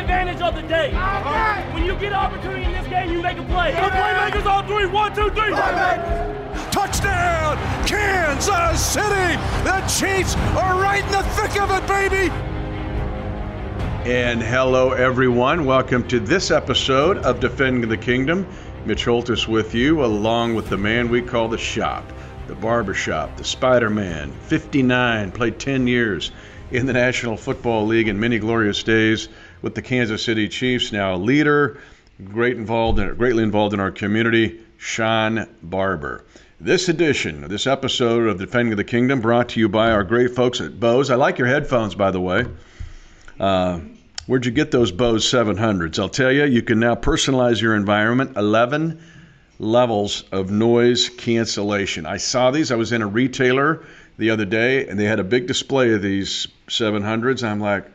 advantage of the day. When you get an opportunity in this game, you make a play. The playmakers on three. One, two, three. Touchdown, Kansas City! The Chiefs are right in the thick of it, baby! And hello, everyone. Welcome to this episode of Defending the Kingdom. Mitch Holthus with you, along with the man we call the shop, the barbershop, the Spider Man, 59, played 10 years in the National Football League in many glorious days with the Kansas City Chiefs. Now a leader, great involved in, greatly involved in our community, Shawn Barber. This edition, this episode of Defending the Kingdom, brought to you by our great folks at Bose. I like your headphones, by the way. Uh, where'd you get those Bose 700s? I'll tell you, you can now personalize your environment. 11 levels of noise cancellation. I saw these. I was in a retailer the other day, and they had a big display of these 700s. I'm like,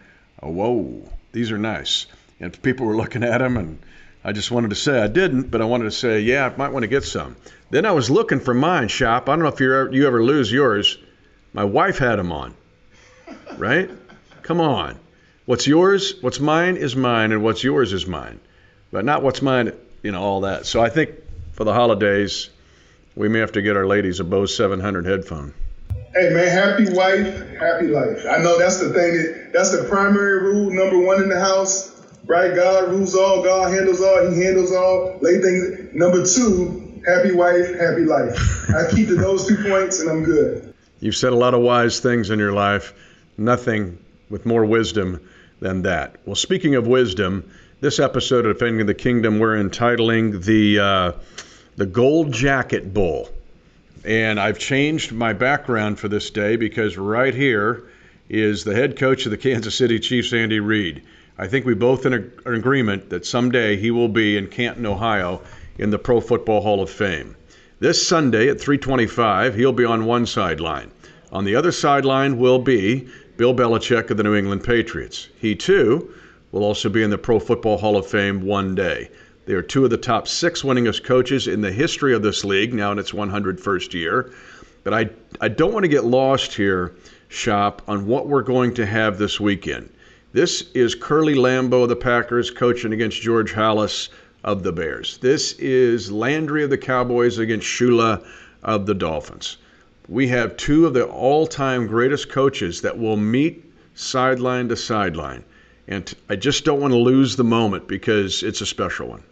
oh, whoa, these are nice. And people were looking at them, and I just wanted to say I didn't, but I wanted to say, yeah, I might want to get some. Then I was looking for mine, shop. I don't know if you ever, you ever lose yours. My wife had them on, right? Come on. What's yours, what's mine is mine, and what's yours is mine. But not what's mine, you know, all that. So I think for the holidays, we may have to get our ladies a Bose 700 headphone. Hey man, happy wife, happy life. I know that's the thing that that's the primary rule, number one in the house, right? God rules all, God handles all, He handles all. Lay things. Number two, happy wife, happy life. I keep to those two points, and I'm good. You've said a lot of wise things in your life. Nothing with more wisdom than that. Well, speaking of wisdom, this episode of Defending the Kingdom we're entitling the uh, the Gold Jacket Bowl, and I've changed my background for this day because right here is the head coach of the Kansas City Chiefs, Andy Reid. I think we both in, a, in agreement that someday he will be in Canton, Ohio, in the Pro Football Hall of Fame. This Sunday at 3:25, he'll be on one sideline. On the other sideline will be Bill Belichick of the New England Patriots. He too will also be in the Pro Football Hall of Fame one day. They are two of the top six winningest coaches in the history of this league, now in its 101st year. But I, I don't want to get lost here, Shop, on what we're going to have this weekend. This is Curly Lambeau of the Packers coaching against George Halas of the Bears. This is Landry of the Cowboys against Shula of the Dolphins. We have two of the all time greatest coaches that will meet sideline to sideline. And I just don't want to lose the moment because it's a special one.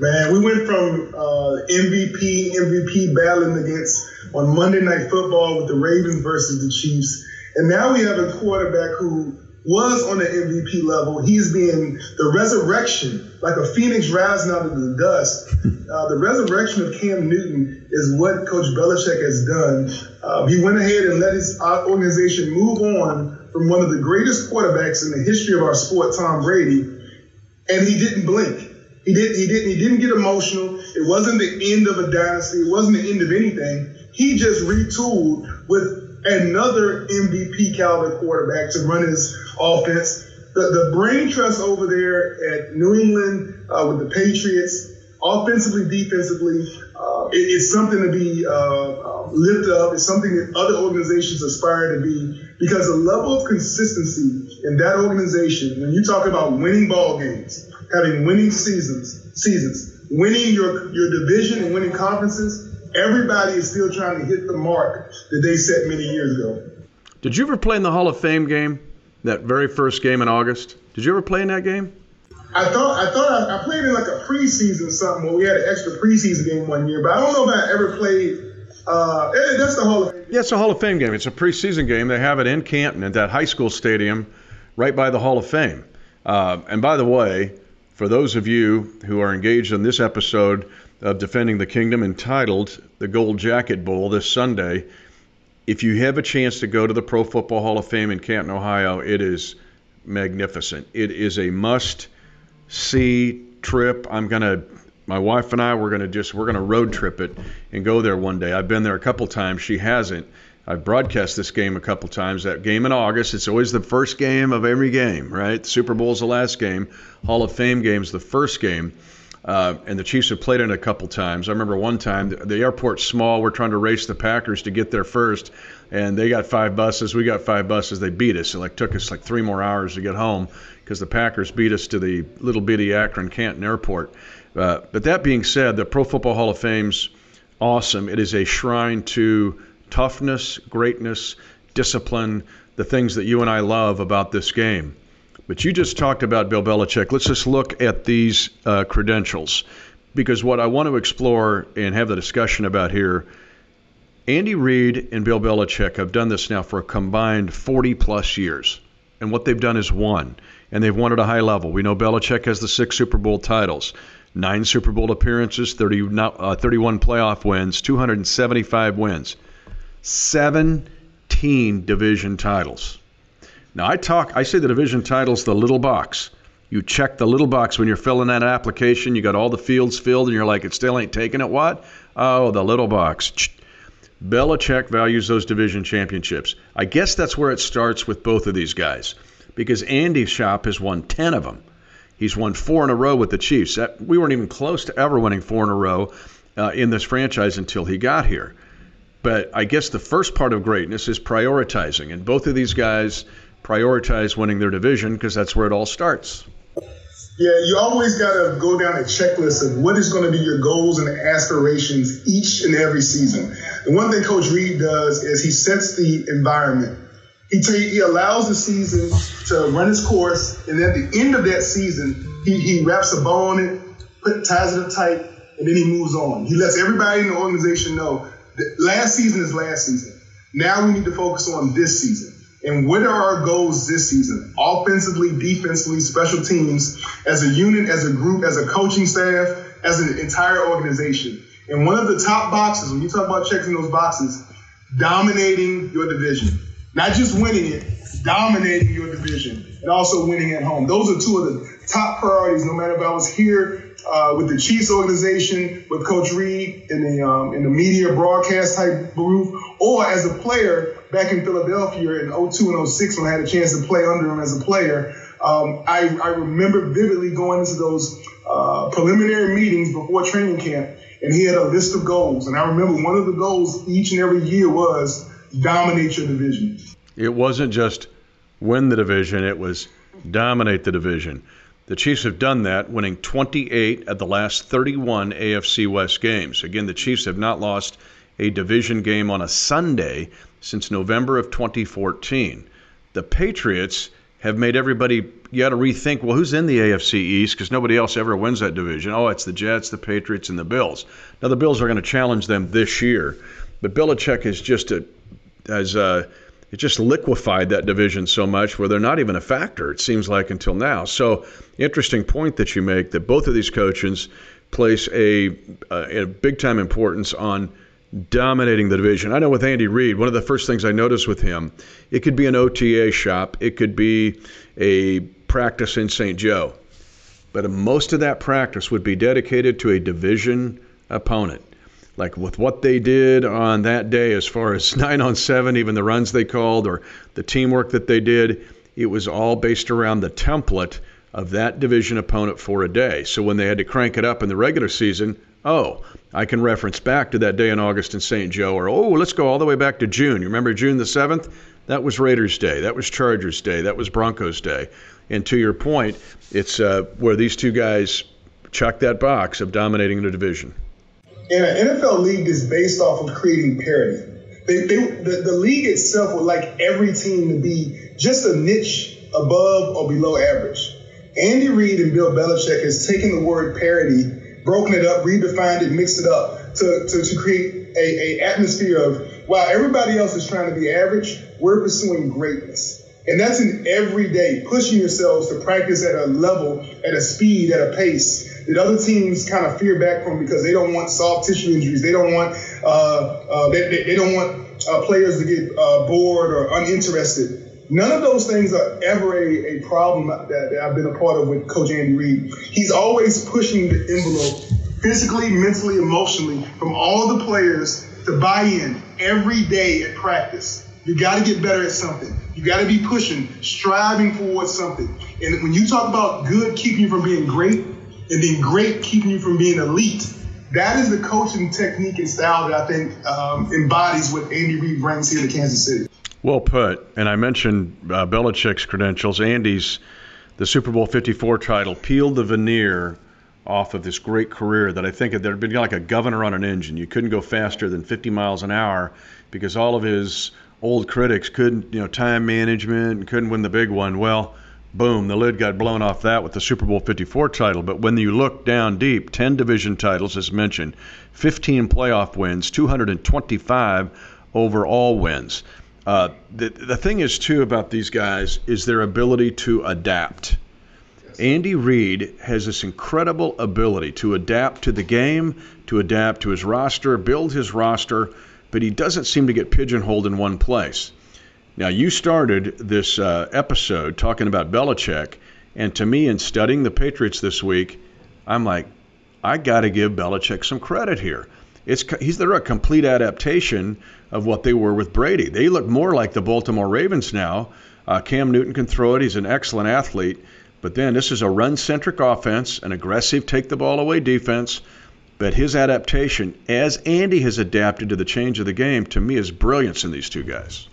Man, we went from uh, MVP, MVP battling against on Monday Night Football with the Ravens versus the Chiefs. And now we have a quarterback who was on the MVP level. He's being the resurrection, like a phoenix rising out of the dust. Uh, the resurrection of Cam Newton is what Coach Belichick has done. Uh, he went ahead and let his organization move on from one of the greatest quarterbacks in the history of our sport, Tom Brady, and he didn't blink. He didn't. He didn't. He didn't get emotional. It wasn't the end of a dynasty. It wasn't the end of anything. He just retooled with another MVP caliber quarterback to run his offense. The, the brain trust over there at New England uh, with the Patriots, offensively, defensively, uh, it, it's something to be uh, uh, lifted up. It's something that other organizations aspire to be because the level of consistency in that organization, when you talk about winning ball games, having winning seasons, seasons, winning your, your division and winning conferences, everybody is still trying to hit the mark that they set many years ago. Did you ever play in the Hall of Fame game? That very first game in August? Did you ever play in that game? I thought I thought I, I played in like a preseason something where we had an extra preseason game one year, but I don't know if I ever played. Uh, that's the Hall of Fame. Yeah, it's a Hall of Fame game. It's a preseason game. They have it in Canton at that high school stadium, right by the Hall of Fame. Uh, and by the way, for those of you who are engaged in this episode of Defending the Kingdom entitled The Gold Jacket Bowl this Sunday, if you have a chance to go to the Pro Football Hall of Fame in Canton, Ohio, it is magnificent. It is a must see trip. I'm going to my wife and I we're going to just we're going to road trip it and go there one day. I've been there a couple times. She hasn't. I've broadcast this game a couple times. That game in August, it's always the first game of every game, right? Super Bowl's the last game. Hall of Fame game's the first game. Uh, and the Chiefs have played it a couple times. I remember one time the, the airport's small. We're trying to race the Packers to get there first, and they got five buses. We got five buses. They beat us. It like took us like three more hours to get home because the Packers beat us to the little bitty Akron Canton Airport. Uh, but that being said, the Pro Football Hall of Fame's awesome. It is a shrine to toughness, greatness, discipline, the things that you and I love about this game. But you just talked about Bill Belichick. Let's just look at these uh, credentials because what I want to explore and have the discussion about here Andy Reid and Bill Belichick have done this now for a combined 40 plus years. And what they've done is won. And they've won at a high level. We know Belichick has the six Super Bowl titles, nine Super Bowl appearances, 30, uh, 31 playoff wins, 275 wins, 17 division titles. Now I talk, I say the division title's the little box. You check the little box when you're filling that application. You got all the fields filled, and you're like, it still ain't taking it. What? Oh, the little box. Belichick values those division championships. I guess that's where it starts with both of these guys, because Andy Shop has won ten of them. He's won four in a row with the Chiefs. We weren't even close to ever winning four in a row uh, in this franchise until he got here. But I guess the first part of greatness is prioritizing, and both of these guys prioritize winning their division because that's where it all starts. Yeah, you always got to go down a checklist of what is going to be your goals and aspirations each and every season. The one thing Coach Reid does is he sets the environment. He, t- he allows the season to run its course, and at the end of that season, he, he wraps a bow on it, put, ties it up tight, and then he moves on. He lets everybody in the organization know last season is last season. Now we need to focus on this season. And what are our goals this season? Offensively, defensively, special teams, as a unit, as a group, as a coaching staff, as an entire organization. And one of the top boxes, when you talk about checking those boxes, dominating your division. Not just winning it, dominating your division and also winning at home. Those are two of the top priorities, no matter if I was here uh, with the Chiefs organization, with Coach Reid in the um, in the media broadcast type group, or as a player back in Philadelphia in 02 and 06 when I had a chance to play under him as a player. Um, I, I remember vividly going into those uh, preliminary meetings before training camp, and he had a list of goals. And I remember one of the goals each and every year was dominate your division. It wasn't just win the division, it was dominate the division. The Chiefs have done that, winning 28 of the last 31 AFC West games. Again, the Chiefs have not lost a division game on a Sunday since November of 2014. The Patriots have made everybody you got to rethink well who's in the AFC East because nobody else ever wins that division. Oh, it's the Jets, the Patriots, and the Bills. Now the Bills are going to challenge them this year, but Belichick is just a has uh, it just liquefied that division so much where they're not even a factor, it seems like, until now. So, interesting point that you make that both of these coaches place a, uh, a, a big time importance on dominating the division. I know with Andy Reid, one of the first things I noticed with him, it could be an OTA shop, it could be a practice in St. Joe, but most of that practice would be dedicated to a division opponent like with what they did on that day as far as nine on seven, even the runs they called or the teamwork that they did, it was all based around the template of that division opponent for a day. So when they had to crank it up in the regular season, oh, I can reference back to that day in August in St. Joe, or oh, let's go all the way back to June. You remember June the 7th? That was Raiders Day. That was Chargers Day. That was Broncos Day. And to your point, it's uh, where these two guys check that box of dominating the division. And an NFL league is based off of creating parity. They, they, the, the league itself would like every team to be just a niche above or below average. Andy Reid and Bill Belichick has taken the word parity, broken it up, redefined it, mixed it up to, to, to create a, a atmosphere of, wow, everybody else is trying to be average. We're pursuing greatness. And that's in every day, pushing yourselves to practice at a level, at a speed, at a pace that other teams kind of fear back from because they don't want soft tissue injuries. They don't want uh, uh, they, they, don't want uh, players to get uh, bored or uninterested. None of those things are ever a, a problem that, that I've been a part of with Coach Andy Reid. He's always pushing the envelope physically, mentally, emotionally from all the players to buy in every day at practice. You got to get better at something. You got to be pushing, striving towards something. And when you talk about good keeping you from being great, and then great keeping you from being elite. That is the coaching technique and style that I think um, embodies what Andy Reid brings here to Kansas City. Well put. And I mentioned uh, Belichick's credentials. Andy's the Super Bowl 54 title peeled the veneer off of this great career that I think there had been like a governor on an engine. You couldn't go faster than 50 miles an hour because all of his old critics couldn't, you know, time management and couldn't win the big one. Well, boom, the lid got blown off that with the Super Bowl 54 title. But when you look down deep, 10 division titles, as mentioned, 15 playoff wins, 225 overall wins. Uh, the, the thing is, too, about these guys is their ability to adapt. Andy Reid has this incredible ability to adapt to the game, to adapt to his roster, build his roster, but he doesn't seem to get pigeonholed in one place. Now, you started this uh, episode talking about Belichick, and to me, in studying the Patriots this week, I'm like, I got to give Belichick some credit here. It's he's they're a complete adaptation of what they were with Brady. They look more like the Baltimore Ravens now. Uh, Cam Newton can throw it; he's an excellent athlete. But then this is a run-centric offense, an aggressive take the ball away defense. But his adaptation, as Andy has adapted to the change of the game, to me is brilliance in these two guys.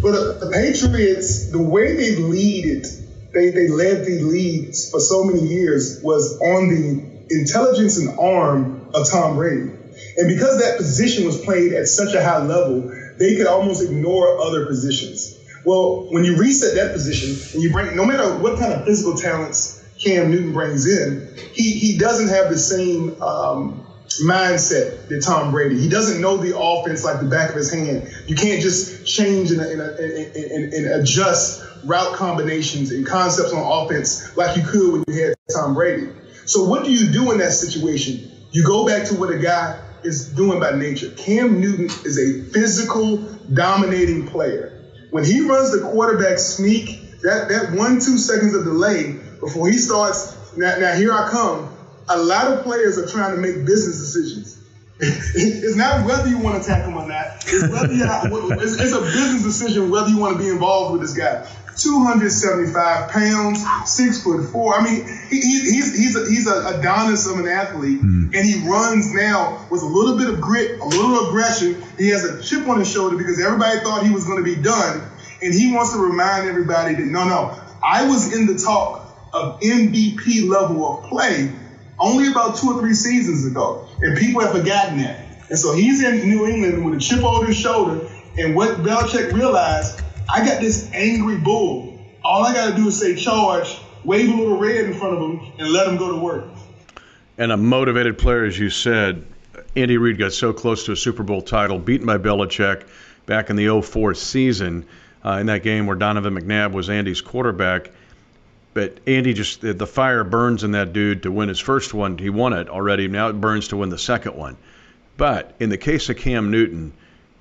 But uh, the Patriots, the way they lead it, they, they led the leads for so many years was on the intelligence and arm of Tom Brady. And because that position was played at such a high level, they could almost ignore other positions. Well, when you reset that position and you bring, no matter what kind of physical talents Cam Newton brings in, he, he doesn't have the same um, mindset that Tom Brady. He doesn't know the offense like the back of his hand. You can't just change and, and, and, and adjust route combinations and concepts on offense like you could when you had Tom Brady. So what do you do in that situation? You go back to what a guy is doing by nature. Cam Newton is a physical, dominating player. When he runs the quarterback sneak, that, that one, two seconds of delay before he starts, now, now here I come, a lot of players are trying to make business decisions. it's not whether you want to tackle him or not. It's whether you it's, it's a business decision whether you want to be involved with this guy. 275 pounds, six foot four. I mean, he, he's he's a, he's a Adonis of an athlete, mm. and he runs now with a little bit of grit, a little aggression. He has a chip on his shoulder because everybody thought he was going to be done, and he wants to remind everybody that no, no, I was in the talk of MVP level of play only about two or three seasons ago, and people have forgotten that. And so he's in New England with a chip on his shoulder, and what Belichick realized, I got this angry bull. All I got to do is say charge, wave a little red in front of him, and let him go to work. And a motivated player, as you said, Andy Reid got so close to a Super Bowl title, beaten by Belichick back in the 04 season uh, in that game where Donovan McNabb was Andy's quarterback. But Andy just the fire burns in that dude to win his first one. He won it already. Now it burns to win the second one. But in the case of Cam Newton,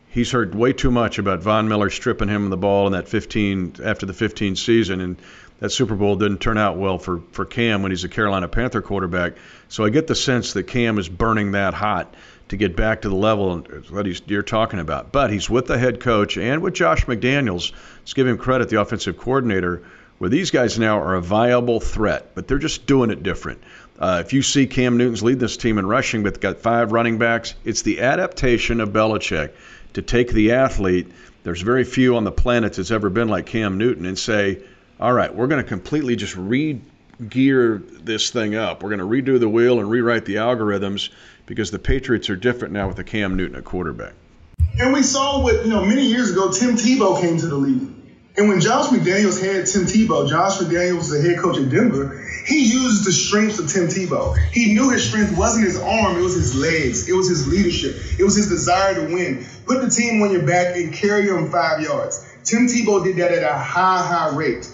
he's heard way too much about Von Miller stripping him of the ball in that 15 after the 15 season, and that Super Bowl didn't turn out well for for Cam when he's a Carolina Panther quarterback. So I get the sense that Cam is burning that hot to get back to the level that you're talking about. But he's with the head coach and with Josh McDaniels. Let's give him credit, the offensive coordinator where these guys now are a viable threat, but they're just doing it different. Uh, if you see Cam Newton's lead this team in rushing, but got five running backs, it's the adaptation of Belichick to take the athlete. There's very few on the planet that's ever been like Cam Newton and say, all right, we're going to completely just re-gear this thing up. We're going to redo the wheel and rewrite the algorithms because the Patriots are different now with the Cam Newton at quarterback. And we saw what, you know, many years ago, Tim Tebow came to the league. And when Josh McDaniels had Tim Tebow, Josh McDaniels was the head coach at Denver, he used the strengths of Tim Tebow. He knew his strength wasn't his arm, it was his legs, it was his leadership, it was his desire to win. Put the team on your back and carry them five yards. Tim Tebow did that at a high, high rate.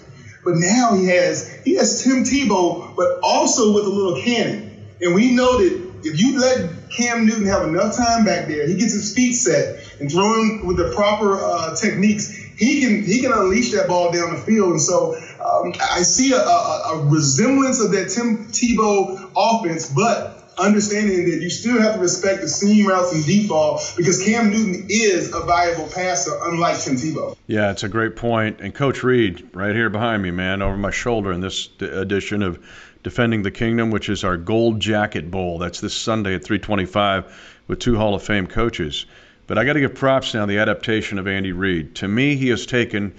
But now he has he has Tim Tebow, but also with a little cannon. And we know that if you let Cam Newton have enough time back there, he gets his feet set and throwing with the proper uh, techniques, he can he can unleash that ball down the field. And so um, I see a, a, a, resemblance of that Tim Tebow offense, but understanding that you still have to respect the seam routes and deep ball because Cam Newton is a viable passer, unlike Tim Tebow. Yeah, it's a great point. And Coach Reid, right here behind me, man, over my shoulder in this edition of Defending the Kingdom, which is our Gold Jacket Bowl. That's this Sunday at 325 with two Hall of Fame coaches. But I got to give props now the adaptation of Andy Reid. To me, he has taken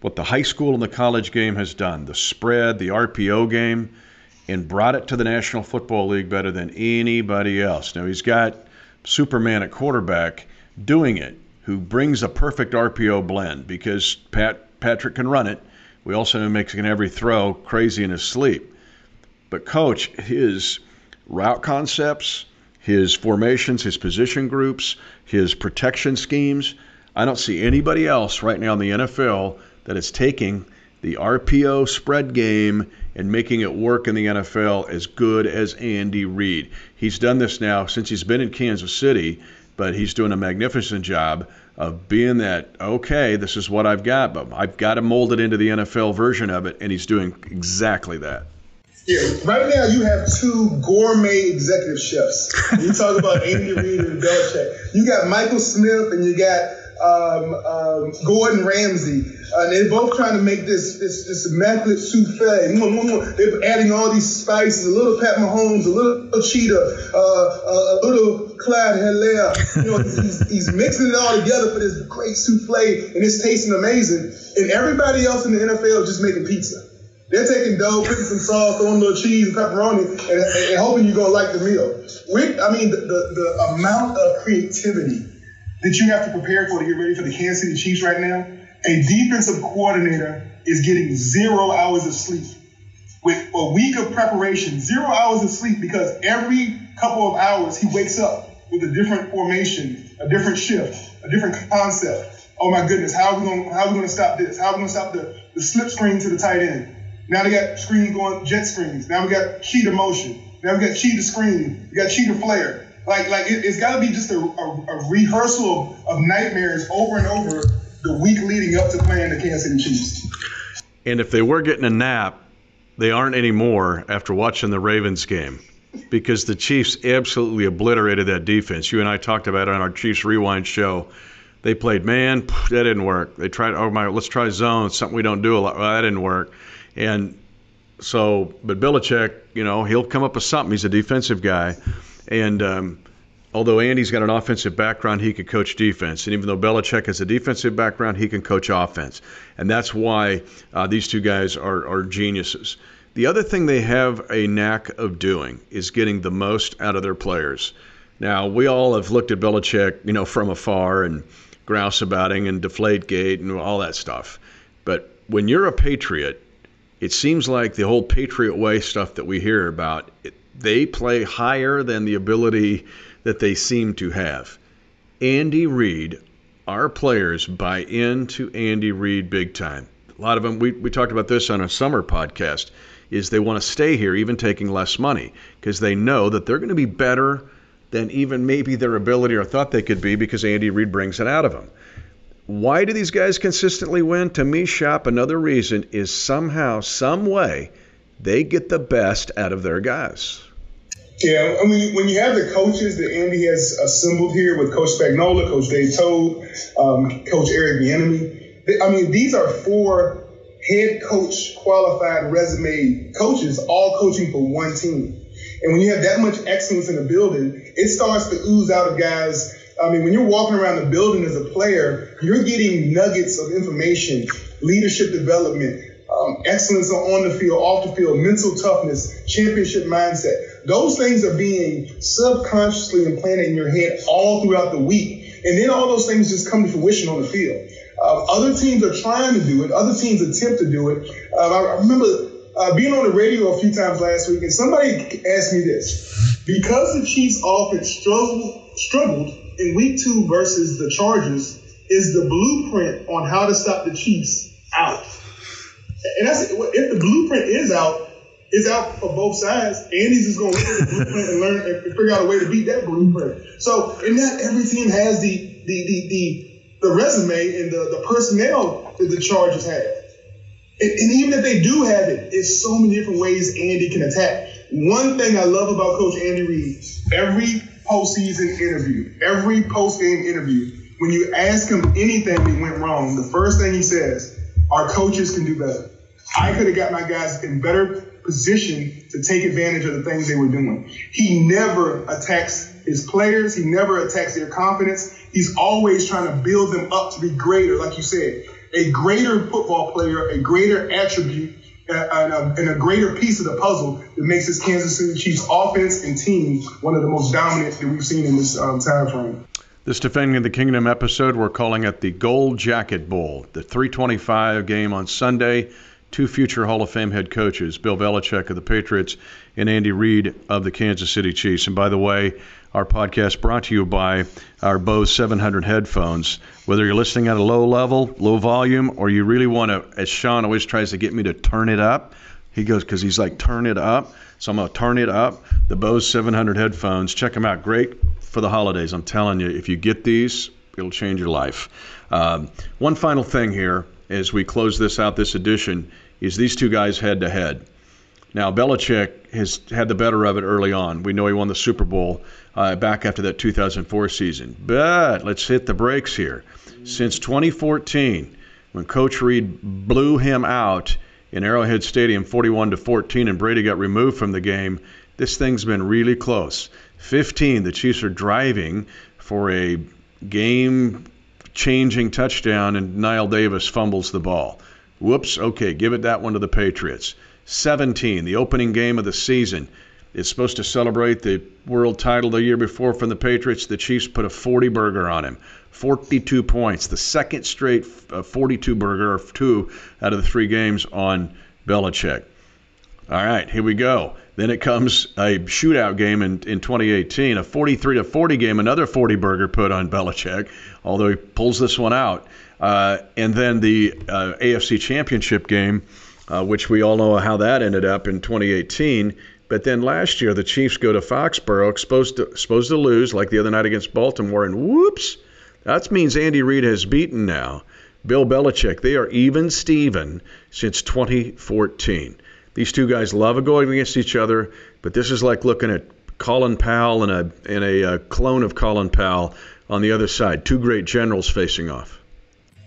what the high school and the college game has done, the spread, the RPO game, and brought it to the National Football League better than anybody else. Now he's got Superman at quarterback doing it, who brings a perfect RPO blend because Pat Patrick can run it. We also know makes every throw crazy in his sleep. But coach, his route concepts, his formations, his position groups, his protection schemes, I don't see anybody else right now in the NFL that is taking the RPO spread game and making it work in the NFL as good as Andy Reid. He's done this now since he's been in Kansas City, but he's doing a magnificent job of being that, okay, this is what I've got, but I've got to mold it into the NFL version of it, and he's doing exactly that. Yeah, right now you have two gourmet executive chefs. You talk about Andy Reid and Belichick. You got Michael Smith and you got um, um, Gordon Ramsay. Uh, they're both trying to make this this this immaculate souffle. They're adding all these spices, a little Pat Mahomes, a little Cheetah, uh, a, a little Clyde Helaire. You know, he's, he's mixing it all together for this great souffle, and it's tasting amazing. And everybody else in the NFL is just making pizza. They're taking dough, putting some sauce, throwing a little cheese and pepperoni, and, and hoping you're gonna like the meal. We, I mean, the, the, the amount of creativity that you have to prepare for to get ready for the Kansas City Chiefs right now, a defensive coordinator is getting zero hours of sleep. With a week of preparation, zero hours of sleep because every couple of hours he wakes up with a different formation, a different shift, a different concept. Oh my goodness, how are we gonna how are we gonna stop this? How are we gonna stop the, the slip screen to the tight end? Now they got screens going, jet screens. Now we got cheetah motion. Now we got cheetah screen. We got cheetah flare. Like, like it, has got to be just a, a, a rehearsal of, of, nightmares over and over the week leading up to playing the Kansas City Chiefs. And if they were getting a nap, they aren't anymore after watching the Ravens game because the Chiefs absolutely obliterated that defense. You and I talked about it on our Chiefs Rewind show. They played man, that didn't work. They tried, oh my, let's try zone, something we don't do a lot. Well, that didn't work. And so, but Belichick, you know, he'll come up with something. He's a defensive guy. And um, although Andy's got an offensive background, he could coach defense. And even though Belichick has a defensive background, he can coach offense. And that's why uh, these two guys are, are geniuses. The other thing they have a knack of doing is getting the most out of their players. Now, we all have looked at Belichick, you know, from afar and grouse about him and deflate gate and all that stuff. But when you're a Patriot, it seems like the whole Patriot way stuff that we hear about, it, they play higher than the ability that they seem to have. Andy Reid, our players buy into Andy Reid big time. A lot of them, we, we talked about this on a summer podcast, is they want to stay here even taking less money because they know that they're going to be better than even maybe their ability or thought they could be because Andy Reid brings it out of them. Why do these guys consistently win? To me, Shop, another reason is somehow, some way, they get the best out of their guys. Yeah, I mean, when you have the coaches that Andy has assembled here with Coach Spagnuolo, Coach Dave Toub, um, Coach Eric Bieniemy, I mean, these are four head coach qualified resume coaches, all coaching for one team. And when you have that much excellence in a building, it starts to ooze out of guys. I mean, when you're walking around the building as a player, you're getting nuggets of information, leadership development, um, excellence on the field, off the field, mental toughness, championship mindset. Those things are being subconsciously implanted in your head all throughout the week. And then all those things just come to fruition on the field. Uh, other teams are trying to do it. Other teams attempt to do it. Uh, I, remember uh, being on the radio a few times last week, and somebody asked me this: because the Chiefs' offense struggled, struggled in Week Two versus the Chargers, is the blueprint on how to stop the Chiefs out? And that's if the blueprint is out, is out for both sides. Andy's just going to look at the blueprint and learn and figure out a way to beat that blueprint. So, in that, every team has the the the the, the resume and the, the personnel that the Chargers have. And, and, even if they do have it, it's so many different ways Andy can attack. one thing I love about Coach Andy Reid, every postseason interview, every post-game interview, when you ask him anything that went wrong, the first thing he says, our coaches can do better. I could have got my guys in better position to take advantage of the things they were doing. He never attacks his players. He never attacks their confidence. He's always trying to build them up to be greater, like you said, a greater football player, a greater attribute, and a, and a, greater piece of the puzzle that makes this Kansas City Chiefs offense and team one of the most dominant that we've seen in this um, time frame. This Defending the Kingdom episode, we're calling it the Gold Jacket Bowl, the 325 game on Sunday two future Hall of Fame head coaches, Bill Belichick of the Patriots and Andy Reid of the Kansas City Chiefs. And by the way, our podcast brought to you by our Bose 700 headphones. Whether you're listening at a low level, low volume, or you really want to, as Shawn always tries to get me to turn it up, he goes, because he's like, turn it up. So I'm going to turn it up. The Bose 700 headphones, check them out. Great for the holidays. I'm telling you, if you get these, it'll change your life. Um, one final thing here as we close this out, this edition is these two guys head to head. Now, Belichick has had the better of it early on. We know he won the Super Bowl uh, back after that 2004 season. But let's hit the brakes here. Since 2014, when Coach Reid blew him out in Arrowhead Stadium 41 to 14 and Brady got removed from the game, this thing's been really close. 15, the Chiefs are driving for a game changing touchdown and Knile Davis fumbles the ball. Whoops, okay, give it that one to the Patriots. 17, the opening game of the season. is supposed to celebrate the world title the year before from the Patriots. The Chiefs put a 40 burger on him. 42 points. The second straight uh, 42 burger, two out of the three games on Belichick. All right, here we go. Then it comes a shootout game in, in 2018, a 43 to 40 game, another 40 burger put on Belichick, although he pulls this one out. Uh, and then the uh, AFC Championship game, uh, which we all know how that ended up in 2018. But then last year, the Chiefs go to Foxborough, supposed to, supposed to lose, like the other night against Baltimore, and whoops, that means Andy Reid has beaten now Bill Belichick. They are even Steven since 2014. These two guys love going against each other, but this is like looking at Colin Powell and a, and a, uh, clone of Colin Powell on the other side. Two great generals facing off.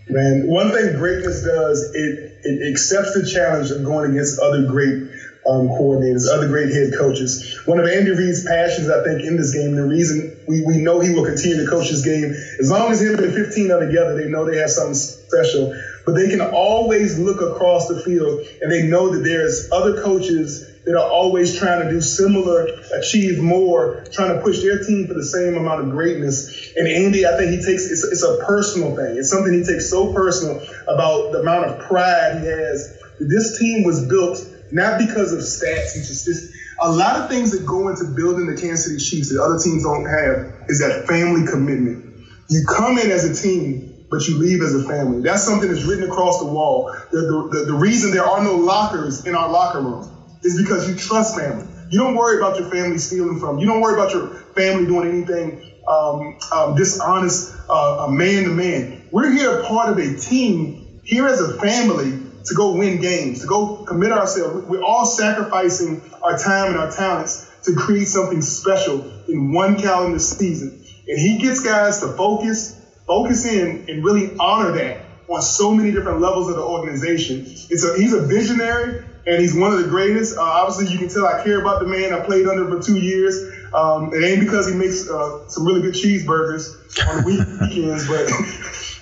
Man, one thing greatness does, it, it accepts the challenge of going against other great um, coordinators, other great head coaches. One of Andy Reid's passions, I think, in this game, the reason we, we know he will continue to coach this game, as long as him and 15 are together, they know they have something special. But they can always look across the field and they know that there's other coaches that are always trying to do similar, achieve more, trying to push their team for the same amount of greatness. And Andy, I think he takes it's, it's a personal thing. It's something he takes so personal about the amount of pride he has. This team was built not because of stats and this. A lot of things that go into building the Kansas City Chiefs that other teams don't have is that family commitment. You come in as a team, but you leave as a family. That's something that's written across the wall. The, the, the, the reason there are no lockers in our locker room is because you trust family. You don't worry about your family stealing from. You don't worry about your family doing anything um, um, dishonest, uh, man to man. We're here part of a team, here as a family, to go win games, to go commit ourselves. We're all sacrificing our time and our talents to create something special in one calendar season. And he gets guys to focus, focus in, and really honor that on so many different levels of the organization. It's a, he's a visionary and he's one of the greatest. Uh, obviously, you can tell I care about the man. I played under for two years. Um, it ain't because he makes uh, some really good cheeseburgers on the weekends, but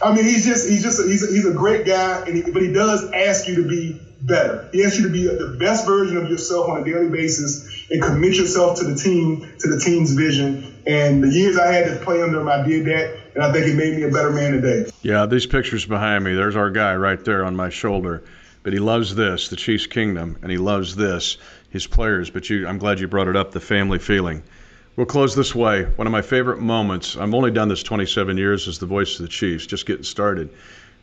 I mean, he's just he's just a, he's a, he's a great guy, and he, but he does ask you to be better. He asks you to be the best version of yourself on a daily basis and commit yourself to the team, to the team's vision. And the years I had to play under him, I did that, and I think it made me a better man today. Yeah, these pictures behind me. There's our guy right there on my shoulder but he loves this, the Chiefs Kingdom, and he loves this, his players. But you, I'm glad you brought it up, the family feeling. We'll close this way. One of my favorite moments, I've only done this 27 years as the voice of the Chiefs, just getting started.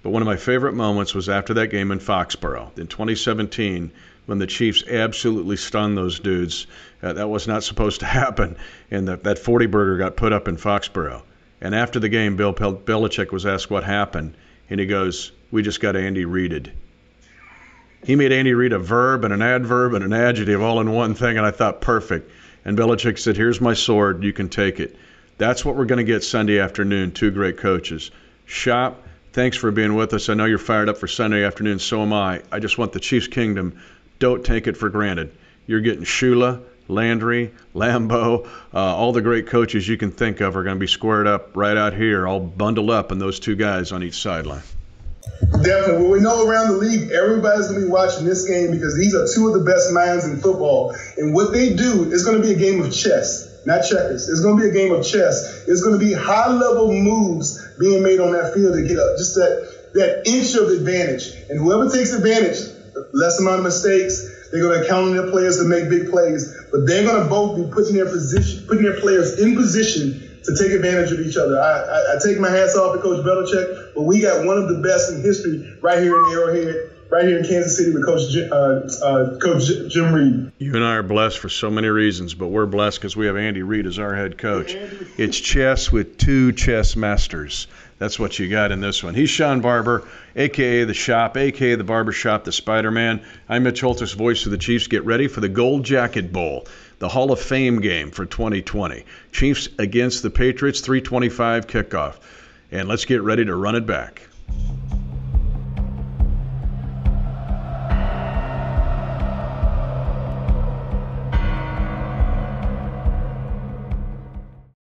But one of my favorite moments was after that game in Foxborough in 2017 when the Chiefs absolutely stunned those dudes. Uh, that was not supposed to happen, and that, that 40 burger got put up in Foxborough. And after the game, Bill Belichick was asked what happened, and he goes, "We just got Andy Reided." He made Andy Reid a verb and an adverb and an adjective all in one thing, and I thought perfect. And Belichick said, "Here's my sword. You can take it." That's what we're going to get Sunday afternoon. Two great coaches. Shop. Thanks for being with us. I know you're fired up for Sunday afternoon. So am I. I just want the Chiefs' kingdom. Don't take it for granted. You're getting Shula, Landry, Lambeau, uh, all the great coaches you can think of are going to be squared up right out here, all bundled up, and those two guys on each sideline. Definitely. Well, we know around the league, everybody's going to be watching this game because these are two of the best minds in football. And what they do is going to be a game of chess, not checkers. It's going to be a game of chess. It's going to be high level moves being made on that field to get up just that, that inch of advantage. And whoever takes advantage, less amount of mistakes, they're going to count on their players to make big plays, but they're going to both be putting their position, putting their players in position to take advantage of each other. I, I, I take my hats off to Coach Belichick, but we got one of the best in history right here in Arrowhead right here in Kansas City with Coach Jim, uh, uh, Coach Jim Reid. You and I are blessed for so many reasons, but we're blessed because we have Andy Reid as our head coach. It's chess with two chess masters. That's what you got in this one. He's Shawn Barber, aka the Shop, aka the Barber Shop, the Spider Man. I'm Mitch Holthus, voice of the Chiefs. Get ready for the Gold Jacket Bowl, the Hall of Fame game for 2020. Chiefs against the Patriots, 325 kickoff and let's get ready to run it back.